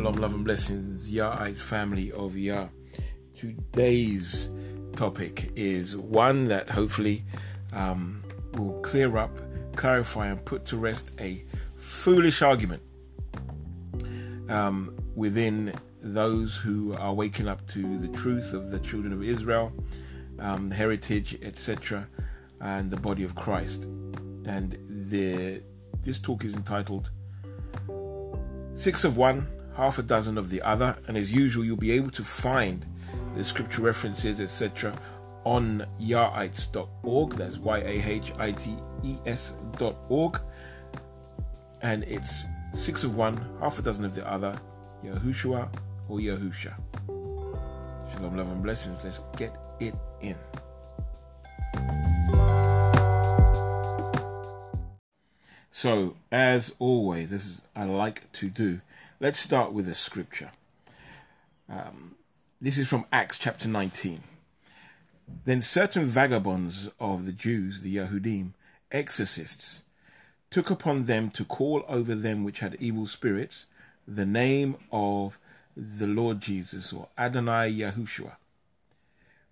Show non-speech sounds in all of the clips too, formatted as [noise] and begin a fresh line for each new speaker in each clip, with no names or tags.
Shalom, love, and blessings, Yahite family of Yah. Today's topic is one that hopefully um, will clear up, clarify, and put to rest a foolish argument um, within those who are waking up to the truth of the children of Israel, um, heritage, etc., and the body of Christ. And the this talk is entitled Six of One, Half a Dozen of the Other. And as usual, you'll be able to find the scripture references, etc., on yahites.org. That's Y A H I T E S.org. And it's six of one, half a dozen of the other, Yahushua or Yahusha. Shalom, love, and blessings. Let's get it in. So, as always, this is I like to do. Let's start with a scripture. Um, this is from Acts chapter 19. Then certain vagabonds of the Jews, the Yahudim, exorcists, took upon them to call over them which had evil spirits the name of the Lord Jesus or Adonai Yahushua.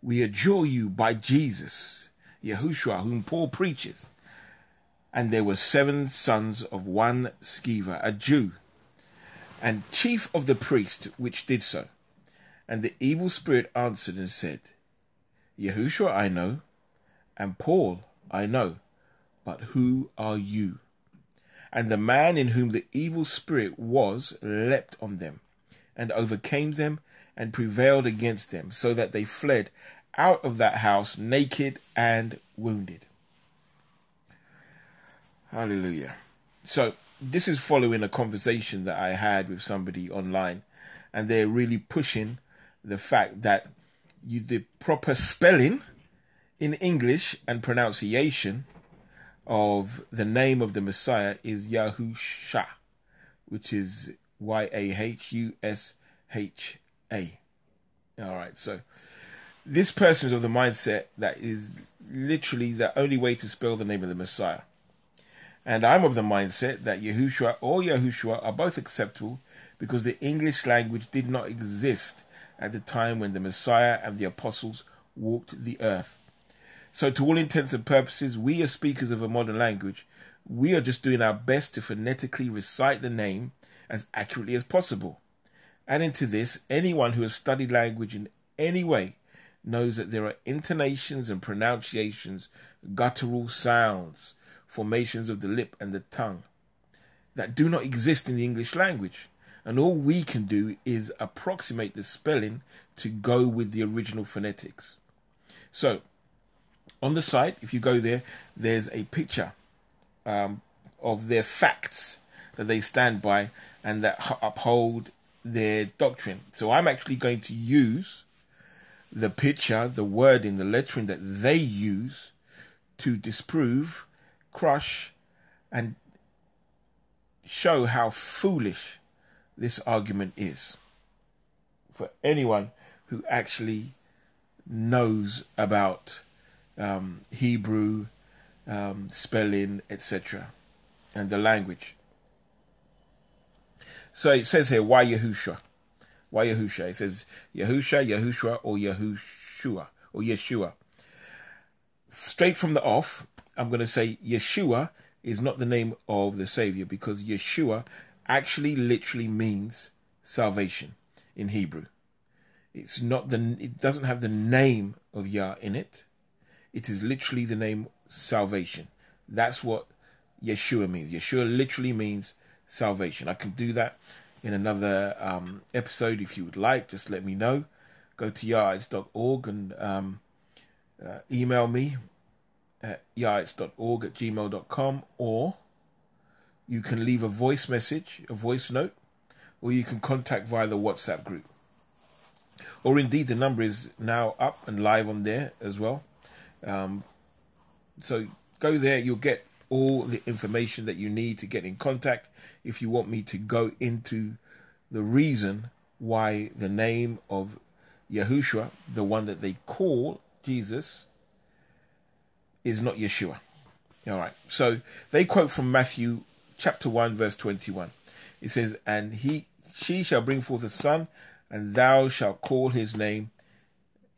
We adjure you by Jesus, Yahushua, whom Paul preaches. And there were seven sons of one Sceva, a Jew, and chief of the priest which did so. And the evil spirit answered and said, Yahushua I know, and Paul I know, but who are you? And the man in whom the evil spirit was leapt on them, and overcame them, and prevailed against them, so that they fled out of that house naked and wounded. Hallelujah. So, this is following a conversation that I had with somebody online, and they're really pushing the fact that you, the proper spelling in English and pronunciation of the name of the Messiah is Yahusha, which is Y A H U S H A. All right, so this person is of the mindset that is literally the only way to spell the name of the Messiah. And I'm of the mindset that Yahushua or Yahushua are both acceptable because the English language did not exist at the time when the Messiah and the apostles walked the earth. So, to all intents and purposes, we as speakers of a modern language, we are just doing our best to phonetically recite the name as accurately as possible. Adding to this, anyone who has studied language in any way knows that there are intonations and pronunciations, guttural sounds, formations of the lip and the tongue that do not exist in the English language. And all we can do is approximate the spelling to go with the original phonetics. So, on the site, if you go there, there's a picture um, of their facts that they stand by and that uphold their doctrine. So, I'm actually going to use the picture, the wording, the lettering that they use to disprove crush and show how foolish this argument is for anyone who actually knows about um, Hebrew um, spelling, etc., and the language. So it says here, why Yahusha? Why Yahusha? It says Yahusha, Yahushua, or Yahushua, or Yeshua. Straight from the off, I'm going to say Yeshua is not the name of the Savior because Yeshua actually literally means salvation in Hebrew. It's not the it doesn't have the name of Yah in it. It is literally the name salvation. That's what Yeshua means. Yeshua literally means salvation. I can do that in another um, episode if you would like. Just let me know. Go to yahites.org and um, uh, email me at yahites.org at gmail.com or you can leave a voice message, a voice note, or you can contact via the WhatsApp group. Or indeed, the number is now up and live on there as well. Um, so go there, you'll get all the information that you need to get in contact if you want me to go into the reason why the name of Yahushua, the one that they call Jesus, is not Yeshua. All right. So they quote from Matthew chapter 1, verse 21. It says, And he she shall bring forth a son, and thou shalt call his name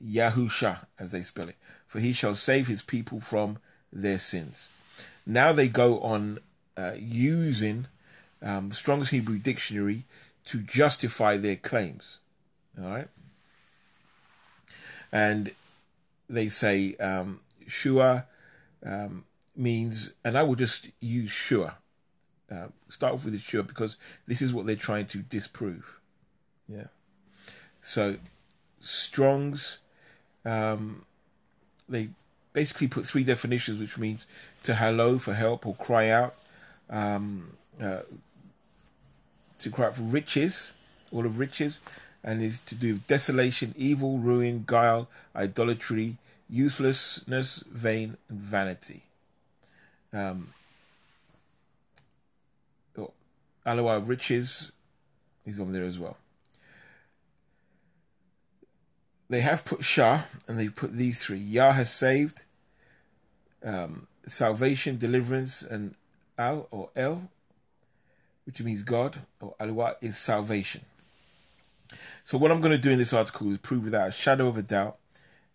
Yahusha, as they spell it, for he shall save his people from their sins. Now they go on uh, using um, Strong's Hebrew Dictionary to justify their claims. All right. And they say um, Shua um, means, and I will just use Shua. Uh, start off with the Shua because this is what they're trying to disprove. Yeah. So Strong's, um, they basically put three definitions, which means to hello for help or cry out, um, uh, to cry out for riches, all of riches, and is to do with desolation, evil, ruin, guile, idolatry, uselessness, vain, and vanity. Um, oh, Aloha riches is on there as well. They have put Shah and they've put these three. Yah has saved, um, salvation, deliverance, and Al or El, which means God, or Alwa is salvation. So, what I'm going to do in this article is prove without a shadow of a doubt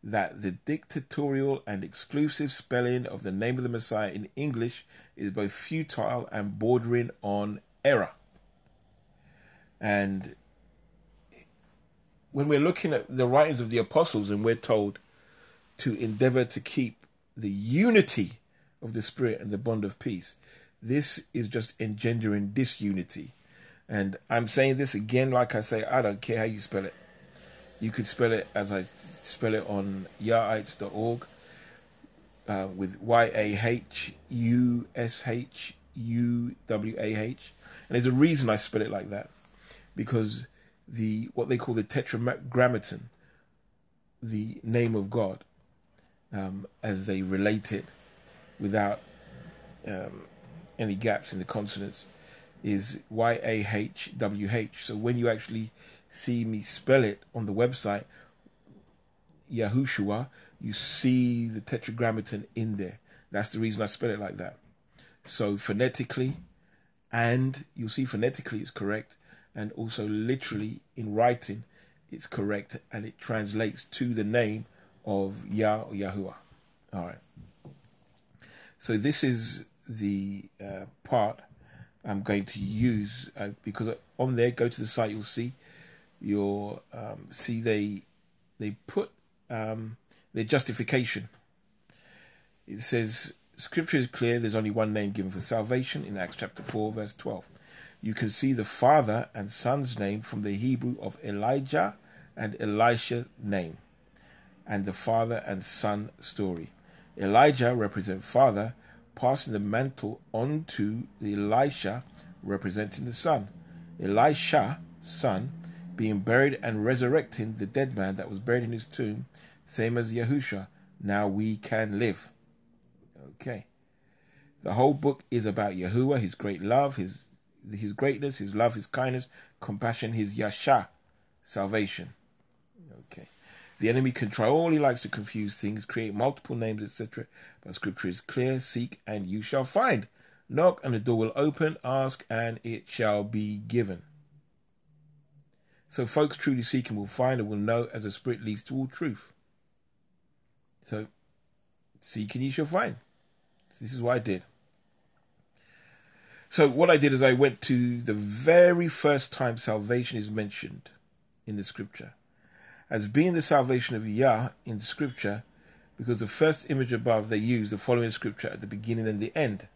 that the dictatorial and exclusive spelling of the name of the Messiah in English is both futile and bordering on error. And when we're looking at the writings of the apostles and we're told to endeavor to keep the unity of the Spirit and the bond of peace, this is just engendering disunity. And I'm saying this again, like I say, I don't care how you spell it. You could spell it as I spell it on yahites.org uh, with Y A H U S H U W A H. And there's a reason I spell it like that because the what they call the tetragrammaton, the name of God, um, as they relate it, without um, any gaps in the consonants, is Y A H W H. So when you actually see me spell it on the website, Yahushua, you see the tetragrammaton in there. That's the reason I spell it like that. So phonetically, and you'll see phonetically it's correct, and also literally in writing, it's correct and it translates to the name of Yah or Yahuwah. All right. So this is the uh, part I'm going to use uh, because on there, go to the site, you'll see you'll um, see they they put um, their justification. It says Scripture is clear. There's only one name given for salvation in Acts chapter four, verse twelve you can see the father and son's name from the Hebrew of Elijah and Elisha name, and the father and son story. Elijah represent father, passing the mantle on to Elisha, representing the son. Elisha, son, being buried and resurrecting the dead man that was buried in his tomb, same as Yahusha. Now we can live. Okay. The whole book is about Yahuwah, his great love, his his greatness, his love, his kindness, compassion, his yasha, salvation. Okay. The enemy can try all he likes to confuse things, create multiple names, etc. But scripture is clear seek and you shall find. Knock and the door will open, ask and it shall be given. So, folks truly seeking will find and will know as the Spirit leads to all truth. So, seek and you shall find. This is what I did. So what I did is I went to the very first time salvation is mentioned in the scripture as being the salvation of Yah in the scripture because the first image above they use the following scripture at the beginning and the end.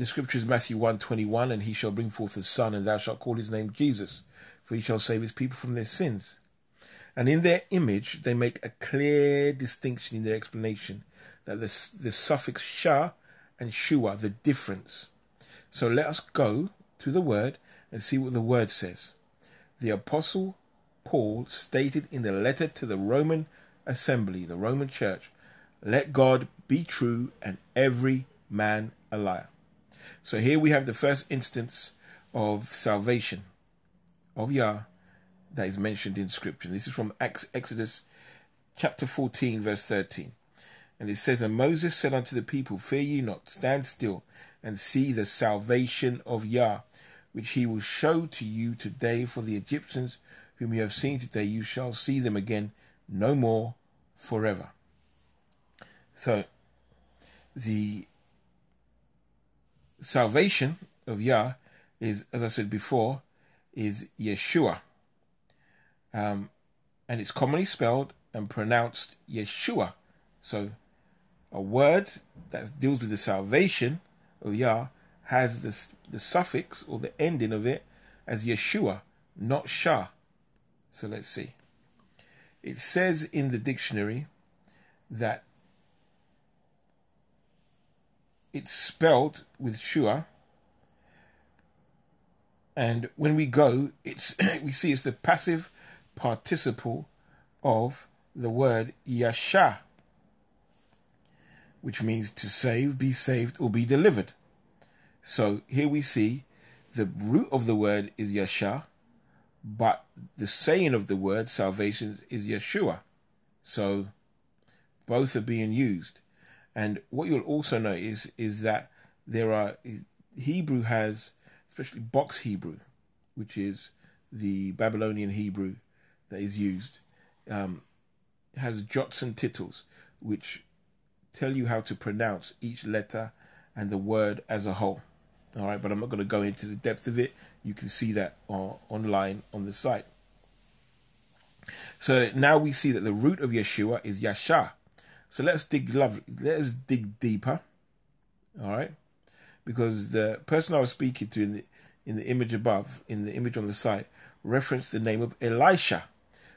The scripture is Matthew 121 and he shall bring forth a son and thou shalt call his name Jesus for he shall save his people from their sins. And in their image they make a clear distinction in their explanation that the, the suffix sha and shua, the difference. So let us go to the word and see what the word says. The apostle Paul stated in the letter to the Roman assembly, the Roman church, let God be true and every man a liar. So here we have the first instance of salvation of Yah that is mentioned in scripture. This is from Exodus chapter 14, verse 13. And it says, And Moses said unto the people, Fear ye not, stand still, and see the salvation of Yah, which he will show to you today. For the Egyptians whom you have seen today, you shall see them again no more forever. So, the salvation of Yah is, as I said before, is Yeshua. Um, and it's commonly spelled and pronounced Yeshua. So, a word that deals with the salvation of Yah has the, the suffix or the ending of it as Yeshua, not Shah. So let's see. It says in the dictionary that it's spelled with Shua. And when we go, it's [coughs] we see it's the passive participle of the word Yasha, which means to save, be saved, or be delivered. So here we see the root of the word is Yasha, but the saying of the word salvation is Yeshua. So both are being used. And what you'll also notice is that there are Hebrew has, especially box Hebrew, which is the Babylonian Hebrew that is used, um, has jots and tittles, which tell you how to pronounce each letter and the word as a whole. All right, but I'm not going to go into the depth of it. You can see that uh, online on the site. So now we see that the root of Yeshua is Yasha. So let's dig love. Let's dig deeper. All right, because the person I was speaking to in the in the image above, in the image on the site, referenced the name of Elisha.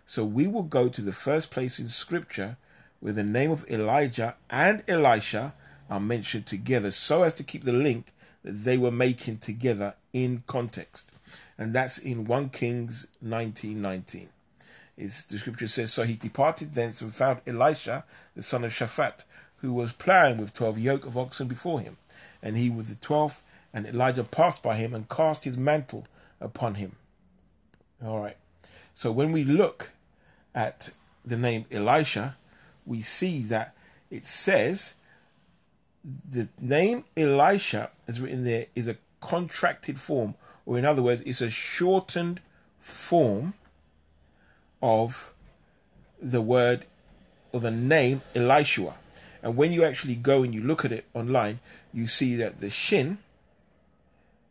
So we will go to the first place in Scripture where the name of Elijah and Elisha are mentioned together, so as to keep the link that they were making together in context. And that's in 1 Kings 19:19. It's, the scripture says, So he departed thence and found Elisha, the son of Shaphat, who was ploughing with twelve yoke of oxen before him. And he with the twelfth, and Elijah passed by him and cast his mantle upon him. All right. So when we look at the name Elisha, we see that it says the name Elisha, as written there, is a contracted form, or in other words, it's a shortened form of the word or the name Elishua. And when you actually go and you look at it online, you see that the shin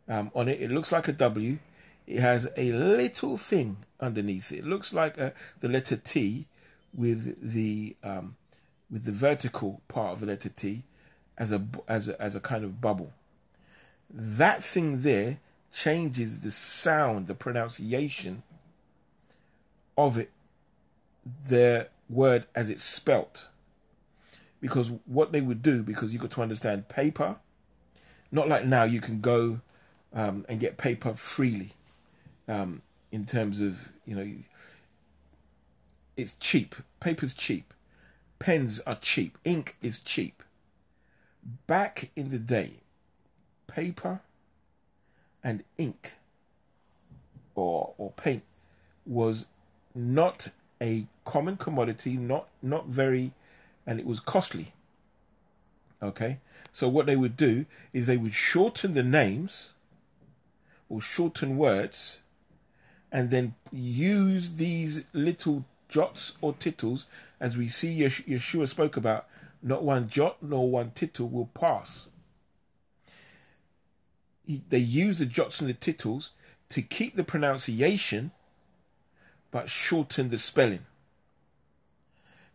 um, on it, it looks like a W. It has a little thing underneath it. It looks like a, the letter T with the um, with the vertical part of the letter T as a as a, as a kind of bubble. That thing there changes the sound, the pronunciation of it, the word as it's spelt. Because what they would do, because you got to understand paper, not like now you can go um, and get paper freely. Um, in terms of you know, it's cheap. Paper's cheap. Pens are cheap. Ink is cheap back in the day, paper and ink or or paint was not a common commodity, not not very and it was costly. Okay? So what they would do is they would shorten the names or shorten words and then use these little jots or tittles as we see Yeshua spoke about not one jot nor one tittle will pass. They use the jots and the tittles to keep the pronunciation but shorten the spelling.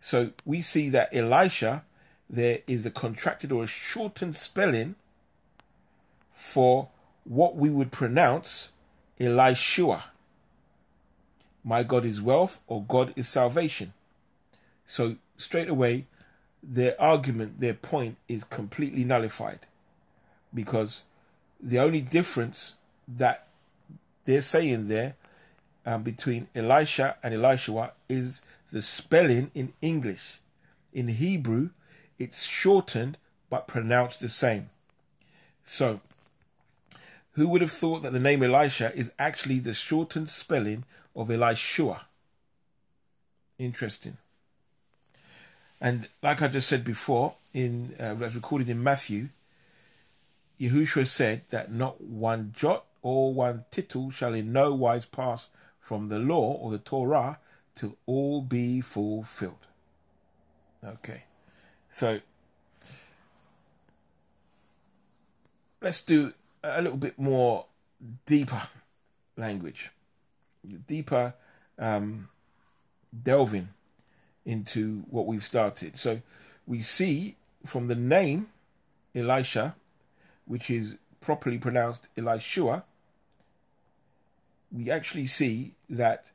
So we see that Elisha, there is a contracted or a shortened spelling for what we would pronounce Elishua. My God is wealth or God is salvation. So straight away, their argument, their point is completely nullified because the only difference that they're saying there um, between Elisha and Elishua is the spelling in English. In Hebrew, it's shortened but pronounced the same. So, who would have thought that the name Elisha is actually the shortened spelling of Elishua? Interesting. And like I just said before, in uh, as recorded in Matthew, Yahushua said that not one jot or one tittle shall in no wise pass from the law or the Torah till all be fulfilled. Okay, so let's do a little bit more deeper language, deeper um, delving into what we've started. So we see from the name Elisha, which is properly pronounced Elishua, we actually see that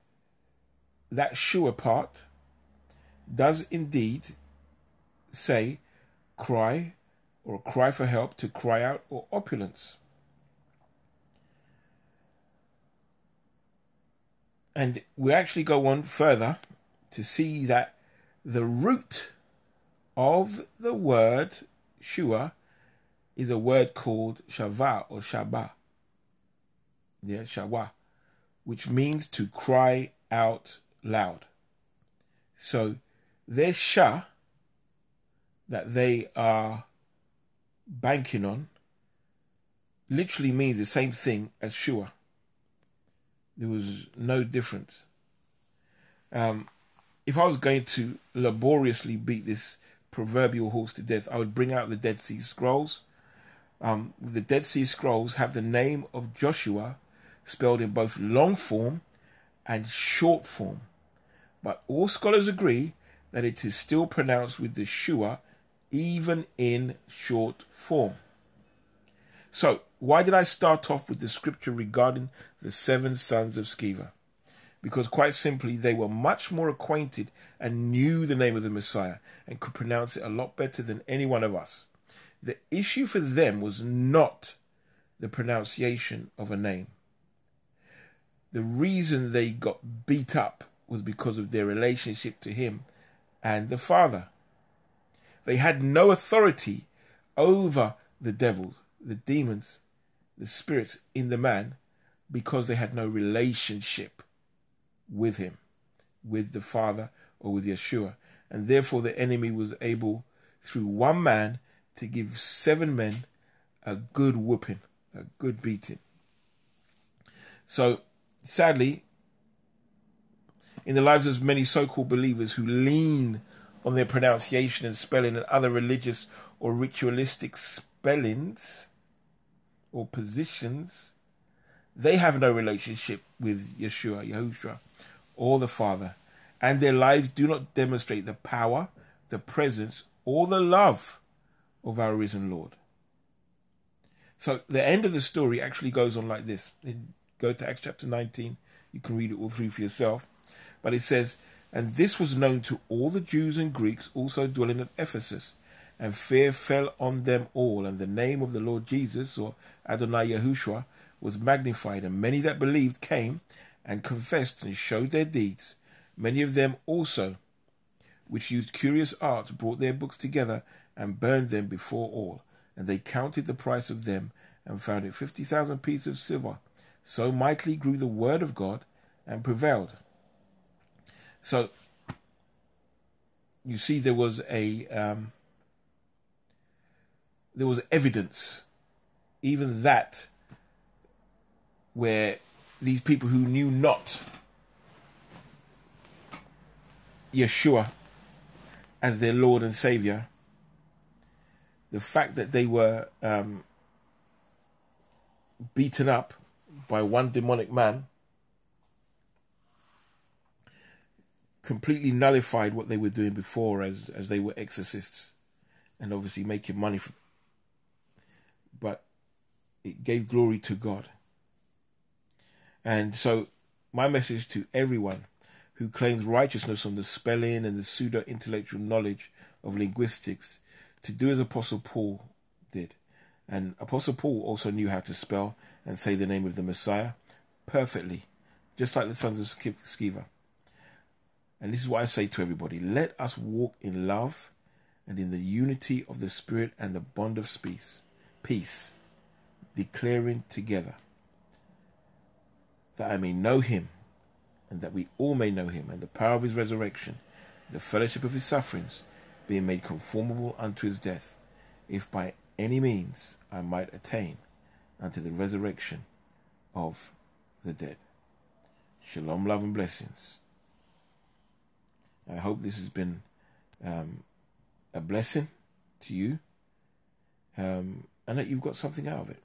that Shua part does indeed say cry or cry for help, to cry out, or opulence. And we actually go on further to see that the root of the word Shua is a word called Shava or Shaba. Yeah, Shawa, which means to cry out loud. So their Shah that they are banking on literally means the same thing as Shua. There was no difference. Um, if I was going to laboriously beat this proverbial horse to death, I would bring out the Dead Sea Scrolls. Um, the Dead Sea Scrolls have the name of Joshua spelled in both long form and short form. But all scholars agree that it is still pronounced with the Shua even in short form. So, why did I start off with the scripture regarding the seven sons of Sceva? Because quite simply, they were much more acquainted and knew the name of the Messiah and could pronounce it a lot better than any one of us. The issue for them was not the pronunciation of a name. The reason they got beat up was because of their relationship to him and the Father. They had no authority over the devils, the demons, the spirits in the man because they had no relationship with him, with the Father or with Yeshua. And therefore, the enemy was able, through one man, to give seven men a good whooping, a good beating. So, sadly, in the lives of many so called believers who lean on their pronunciation and spelling and other religious or ritualistic spellings or positions, they have no relationship with Yeshua, Yahushua, or the Father, and their lives do not demonstrate the power, the presence, or the love of our risen Lord. So the end of the story actually goes on like this. Go to Acts chapter 19, you can read it all through for yourself. But it says, and this was known to all the Jews and Greeks also dwelling at Ephesus. And fear fell on them all, and the name of the Lord Jesus, or Adonai Yahushua, was magnified, and many that believed came and confessed and showed their deeds. Many of them also, which used curious arts, brought their books together and burned them before all. And they counted the price of them and found it fifty thousand pieces of silver. So mightily grew the word of God and prevailed. So you see, there was a um, there was evidence, even that, where these people who knew not Yeshua as their Lord and Savior, the fact that they were um, beaten up by one demonic man completely nullified what they were doing before as as they were exorcists and obviously making money from but it gave glory to God. And so my message to everyone who claims righteousness on the spelling and the pseudo intellectual knowledge of linguistics to do as Apostle Paul did. And Apostle Paul also knew how to spell and say the name of the Messiah perfectly, just like the sons of Sceva. And this is what I say to everybody let us walk in love and in the unity of the Spirit and the bond of peace, peace, declaring together that I may know him and that we all may know him and the power of his resurrection, the fellowship of his sufferings, being made conformable unto his death, if by any means I might attain unto the resurrection of the dead. Shalom, love, and blessings. I hope this has been um, a blessing to you um, and that you've got something out of it.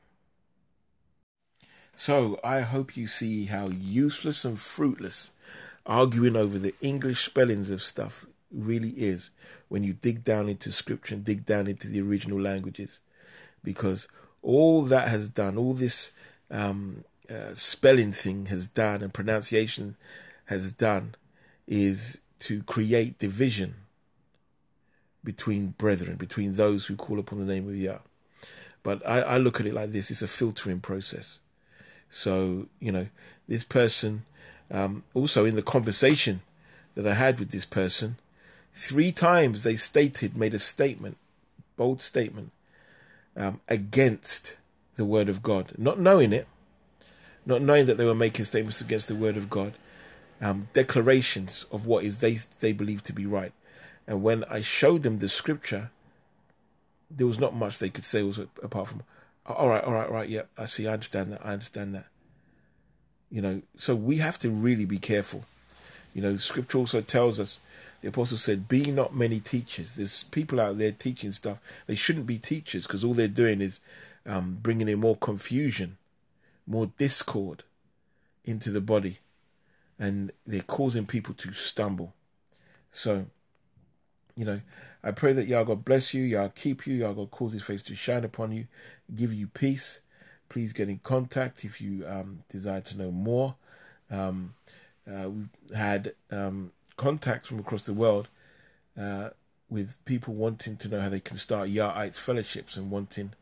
So I hope you see how useless and fruitless arguing over the English spellings of stuff really is when you dig down into scripture and dig down into the original languages. Because all that has done, all this um, uh, spelling thing has done and pronunciation has done is to create division between brethren, between those who call upon the name of Yah. But I, I look at it like this it's a filtering process. So, you know, this person, um, also in the conversation that I had with this person, three times they stated, made a statement, bold statement, um, against the word of God, not knowing it, not knowing that they were making statements against the word of God, um, declarations of what is they they believe to be right. And when I showed them the scripture, there was not much they could say was apart from, all right, all right, all right, yeah, I see, I understand that, I understand that. You know, so we have to really be careful. You know, scripture also tells us, the apostle said, be not many teachers. There's people out there teaching stuff. They shouldn't be teachers because all they're doing is um, bringing in more confusion, more discord into the body. And they're causing people to stumble. So, you know, I pray that Yah God bless you, Yah keep you, Yah God cause his face to shine upon you, give you peace. Please get in contact if you um, desire to know more. Um, uh, we've had um, contacts from across the world uh, with people wanting to know how they can start Yahites fellowships and wanting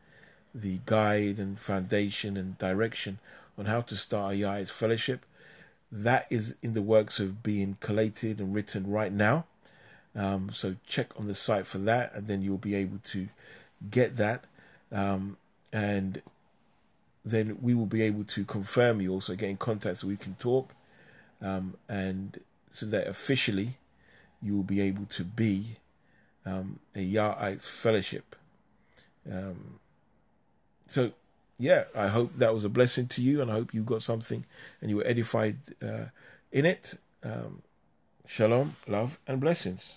the guide and foundation and direction on how to start a Yahites fellowship. That is in the works of being collated and written right now. Um, so check on the site for that, and then you'll be able to get that. Um, and then we will be able to confirm you also get in contact so we can talk um, and so that officially you will be able to be um, a Yahites fellowship. Um, so, yeah, I hope that was a blessing to you and I hope you got something and you were edified uh, in it. Um, shalom, love, and blessings.